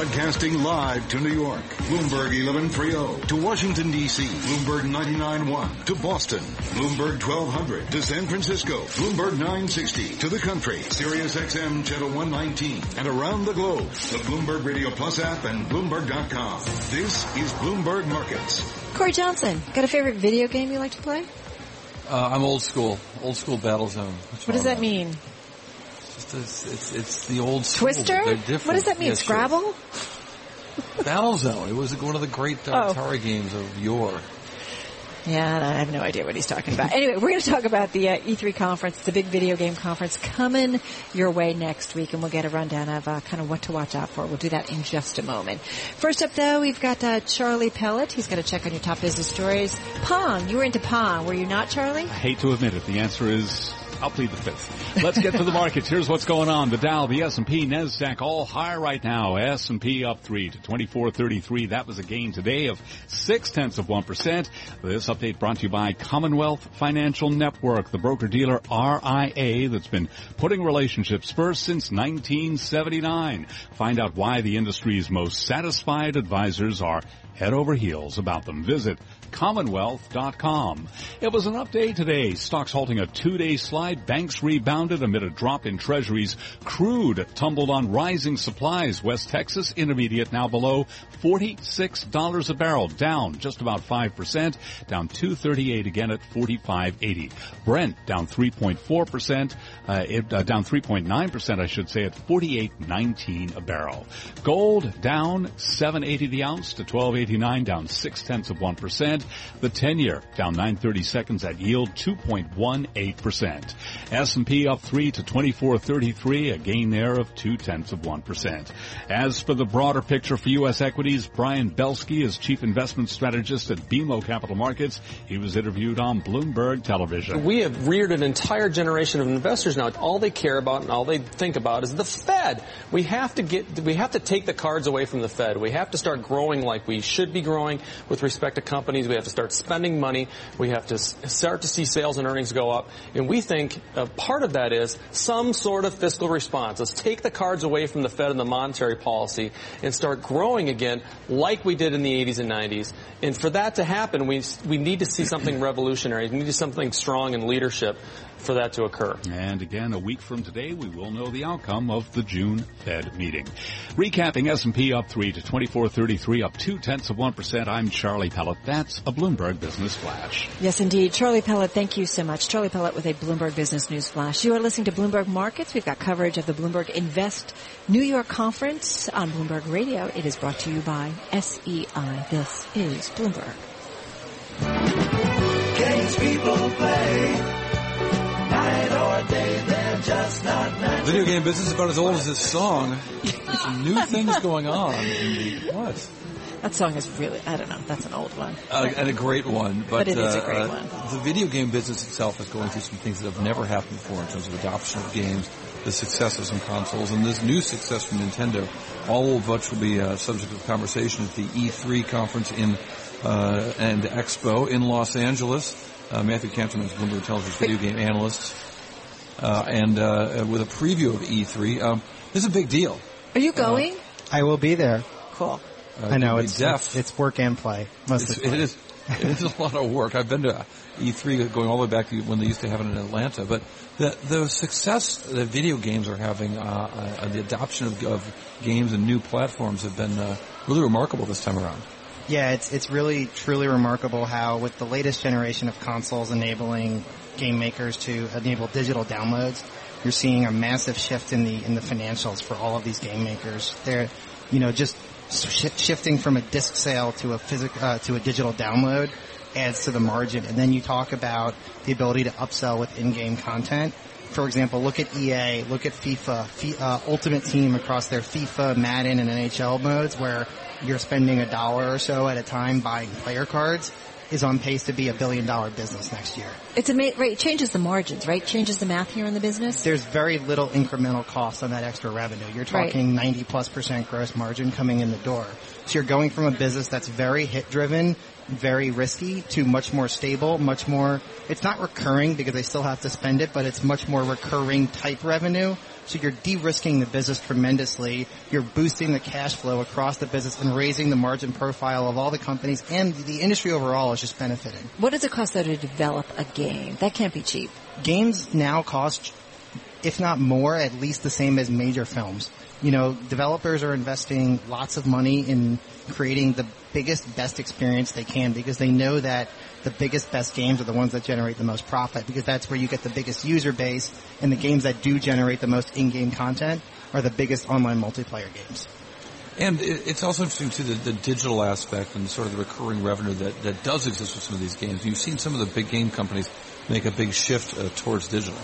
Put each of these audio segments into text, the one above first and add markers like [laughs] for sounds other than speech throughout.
Broadcasting live to New York, Bloomberg 1130. To Washington, D.C., Bloomberg 99.1. To Boston, Bloomberg 1200. To San Francisco, Bloomberg 960. To the country, Sirius XM Channel 119. And around the globe, the Bloomberg Radio Plus app and Bloomberg.com. This is Bloomberg Markets. Cory Johnson, got a favorite video game you like to play? Uh, I'm old school. Old school Battlezone. What does that mean? It's, it's, it's, it's the old school. Twister? They're. What does that mean? Yes, sure. Scrabble? Battlezone. It was one of the great uh, Oh. Atari games of yore. Yeah, I have no idea what he's talking about. Anyway, we're going to talk about the uh, E3 conference, the big video game conference coming your way next week, and we'll get a rundown of uh, kind of what to watch out for. We'll do that in just a moment. First up, though, we've got uh, Charlie Pellet. He's going to check on your top business stories. Pong. You were into Pong, were you not, Charlie? I hate to admit it. The answer is I'll plead the fifth. Let's get to the markets. Here's what's going on. The Dow, the S&P, Nasdaq, all higher right now. S&P up three to 2433. That was a gain today of six tenths of one percent. This update brought to you by Commonwealth Financial Network, the broker dealer RIA that's been putting relationships first since 1979. Find out why the industry's most satisfied advisors are head over heels about them. Visit commonwealth.com. It was an update today. Stocks halting a two-day slide. Banks rebounded amid a drop in treasuries. Crude tumbled on rising supplies. West Texas Intermediate now below $46 a barrel, down just about 5%, down 238 again at 45.80. Brent down 3.4%, uh, it, uh, down 3.9% I should say at 48.19 a barrel. Gold down 780 the ounce to 1289, down 6 tenths of 1%. The 10 year down 930 seconds at yield 2.18%. S&P up 3 to 2433, a gain there of 2 tenths of 1%. As for the broader picture for U.S. equities, Brian Belski is chief investment strategist at BMO Capital Markets. He was interviewed on Bloomberg Television. We have reared an entire generation of investors now. All they care about and all they think about is the Fed. We have to get, we have to take the cards away from the Fed. We have to start growing like we should be growing with respect to companies. We have to start spending money. We have to start to see sales and earnings go up. And we think uh, part of that is some sort of fiscal response. Let's take the cards away from the Fed and the monetary policy and start growing again like we did in the 80s and 90s. And for that to happen, we, we need to see something revolutionary. We need to see something strong in leadership for that to occur. And again, a week from today, we will know the outcome of the June Fed meeting. Recapping S&P up 3 to 2433, up 2 tenths of 1%. I'm Charlie Pellet. That's a Bloomberg Business Flash. Yes, indeed. Charlie Pellet, thank you so much. Charlie Pellet with a Bloomberg Business News Flash. You are listening to Bloomberg Markets. We've got coverage of the Bloomberg Invest New York Conference on Bloomberg Radio. It is brought to you by SEI. This is Bloomberg. Games people play. Video game business is about as old as this song. There's some new things going on in the, what? That song is really, I don't know, that's an old one. Uh, and a great one, but, But it is a uh, great uh, one. The video game business itself is going through some things that have never happened before in terms of adoption of games, the success of some consoles, and this new success from Nintendo. All of which will be uh, subject of conversation at the E3 conference in uh, and Expo in Los Angeles. Uh, Matthew Kanterman is Bloomberg Intelligence video game analyst, uh, and uh, with a preview of E3. Um, this is a big deal. Are you going? I will be there. cool. Uh, I know it's, deaf. it's it's work and play. It's, Mostly it play. is. It is a lot of work. I've been to E3 going all the way back to when they used to have it in Atlanta. But the the success that video games are having, uh, uh, the adoption of, of games and new platforms have been uh, really remarkable this time around. Yeah, it's it's really truly remarkable how with the latest generation of consoles enabling game makers to enable digital downloads, you're seeing a massive shift in the in the financials for all of these game makers. They're, you know, just sh- shifting from a disc sale to a physical uh, to a digital download adds to the margin. And then you talk about the ability to upsell with in-game content. For example, look at EA, look at FIFA, Fi- uh, Ultimate Team across their FIFA, Madden, and NHL modes where you're spending a dollar or so at a time buying player cards is on pace to be a billion dollar business next year. It's a right. It changes the margins, right? Changes the math here in the business. There's very little incremental cost on that extra revenue. You're Right. talking 90 plus percent gross margin coming in the door. So you're going from a business that's very hit driven, very risky to much more stable, much more, it's not recurring because they still have to spend it, but it's much more recurring type revenue. So you're de-risking the business tremendously. You're boosting the cash flow across the business and raising the margin profile of all the companies and the industry overall is just benefiting. What does it cost though to develop a game? That can't be cheap. Games now cost, if not more, at least the same as major films. You know, developers are investing lots of money in creating the biggest, best experience they can because they know that the biggest, best games are the ones that generate the most profit because that's where you get the biggest user base and the games that do generate the most in-game content are the biggest online multiplayer games. And it's also interesting too the, the, digital aspect and sort of the recurring revenue that, that does exist with some of these games. You've seen some of the big game companies make a big shift uh, towards digital.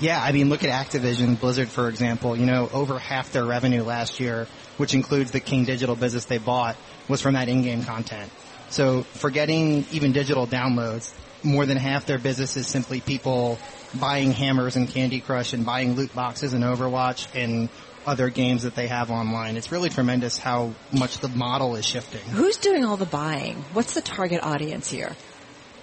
Yeah, I mean, look at Activision, Blizzard, for example. You know, over half their revenue last year, which includes the King Digital business they bought, was from that in-game content. So forgetting even digital downloads, more than half their business is simply people buying hammers and Candy Crush and buying loot boxes and Overwatch and other games that they have online. It's really tremendous how much the model is shifting. Who's doing all the buying? What's the target audience here?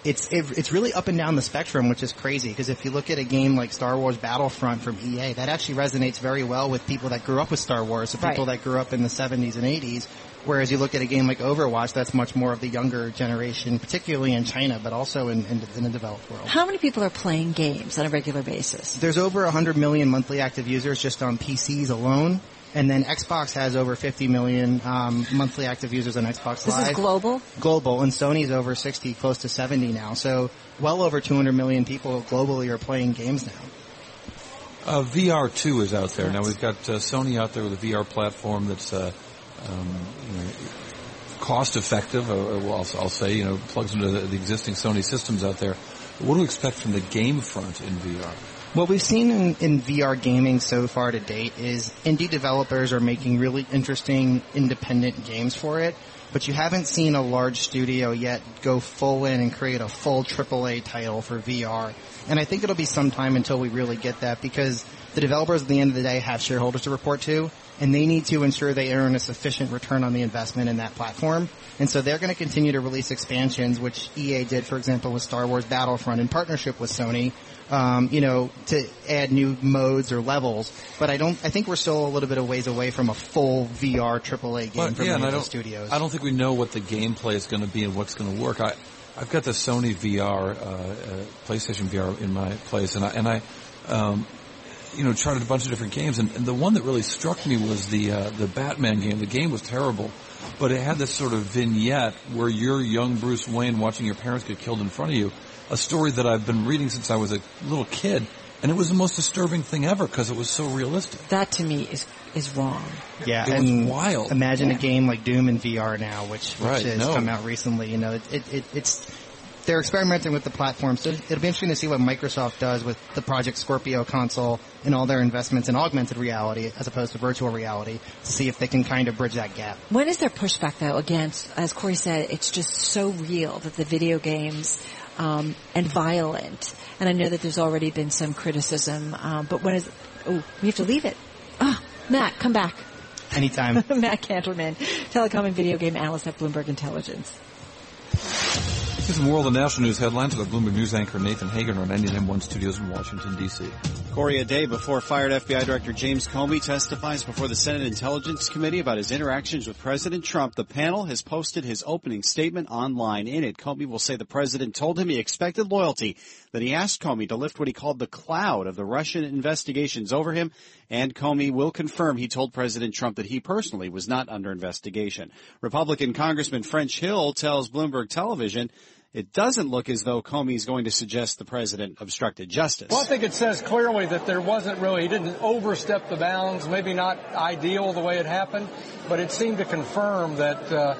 It's it, it's really up and down the spectrum, which is crazy. Because if you look at a game like Star Wars Battlefront from EA, that actually resonates very well with people that grew up with Star Wars, the people right. that grew up in the 70s and 80s. Whereas you look at a game like Overwatch, that's much more of the younger generation, particularly in China, but also in, in, in the developed world. How many people are playing games on a regular basis? There's over 100 million monthly active users just on PCs alone. And then Xbox has over 50 million um, monthly active users on Xbox this Live. This is global? Global, and Sony's over 60, close to 70 now. So well over 200 million people globally are playing games now. Uh, VR 2 is out there. Now we've got uh, Sony out there with a VR platform that's uh, um, you know, cost effective. Uh, I'll, I'll, say, you know, plugs into the, the existing Sony systems out there. What do we expect from the game front in VR? What we've seen in, in, VR gaming so far to date is indie developers are making really interesting independent games for it, but you haven't seen a large studio yet go full in and create a full AAA title for VR. And I think it'll be some time until we really get that because the developers at the end of the day have shareholders to report to and they need to ensure they earn a sufficient return on the investment in that platform. And so they're going to continue to release expansions, which EA did, for example, with Star Wars Battlefront in partnership with Sony, um, you know, to add new modes or levels. But I don't. I think we're still a little bit of ways away from a full VR AAA game from yeah, the studios. I don't think we know what the gameplay is going to be and what's going to work. I, I've got the Sony VR, uh, uh, PlayStation VR in my place, and I, and I, um, you know, charted a bunch of different games, and, and the one that really struck me was the uh, the Batman game. The game was terrible, but it had this sort of vignette where you're young Bruce Wayne watching your parents get killed in front of you. A story that I've been reading since I was a little kid, and it was the most disturbing thing ever because it was so realistic. That to me is is wrong. Yeah, it and was wild. Imagine Yeah. a game like Doom in VR now, which, which Right, has no. come out recently. You know, it, it, it, it's they're experimenting with the platform, so it'll be interesting to see what Microsoft does with the Project Scorpio console and all their investments in augmented reality as opposed to virtual reality to see if they can kind of bridge that gap. When is there pushback though against, as Cory said, it's just so real that the video games um, and violent. And I know that there's already been some criticism, um, but when is? Oh, we have to leave it. Ah, Matt, come back. Anytime. [laughs] Matt Kanterman, telecom and video game analyst at Bloomberg Intelligence. Here's some of the national news headlines with Bloomberg News anchor Nathan Hagen on 99.1 studios in Washington, D.C. Cory, a day before fired FBI Director James Comey testifies before the Senate Intelligence Committee about his interactions with President Trump, the panel has posted his opening statement online. In it, Comey will say the president told him he expected loyalty, that he asked Comey to lift what he called the cloud of the Russian investigations over him, and Comey will confirm he told President Trump that he personally was not under investigation. Republican Congressman French Hill tells Bloomberg Television it doesn't look as though Comey is going to suggest the president obstructed justice. Well, I think it says clearly that there wasn't really, he didn't overstep the bounds, maybe not ideal the way it happened, but it seemed to confirm that uh,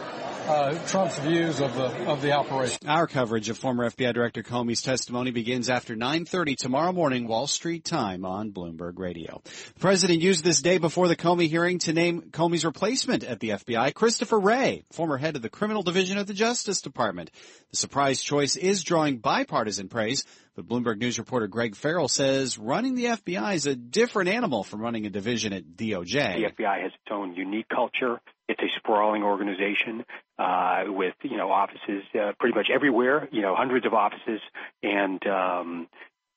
uh, Trump's views of the of the operation. Our coverage of former FBI Director Comey's testimony begins after 9:30 tomorrow morning, Wall Street time on Bloomberg Radio. The president used this day before the Comey hearing to name Comey's replacement at the FBI, Christopher Wray, former head of the Criminal Division of the Justice Department. The surprise choice is drawing bipartisan praise, but Bloomberg News reporter Greg Farrell says running the FBI is a different animal from running a division at DOJ. The FBI has its own unique culture. It's a sprawling organization uh, with you know offices uh, pretty much everywhere. You know, hundreds of offices, and um,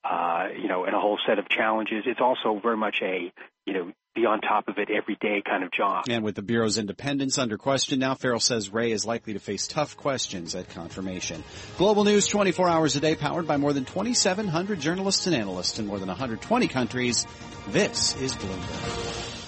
Uh, and a whole set of challenges. It's also very much a, you know, be on top of it every day kind of job. And with the Bureau's independence under question now, Farrell says Wray is likely to face tough questions at confirmation. Global news 24 hours a day powered by more than 2,700 journalists and analysts in more than 120 countries. This is Bloomberg.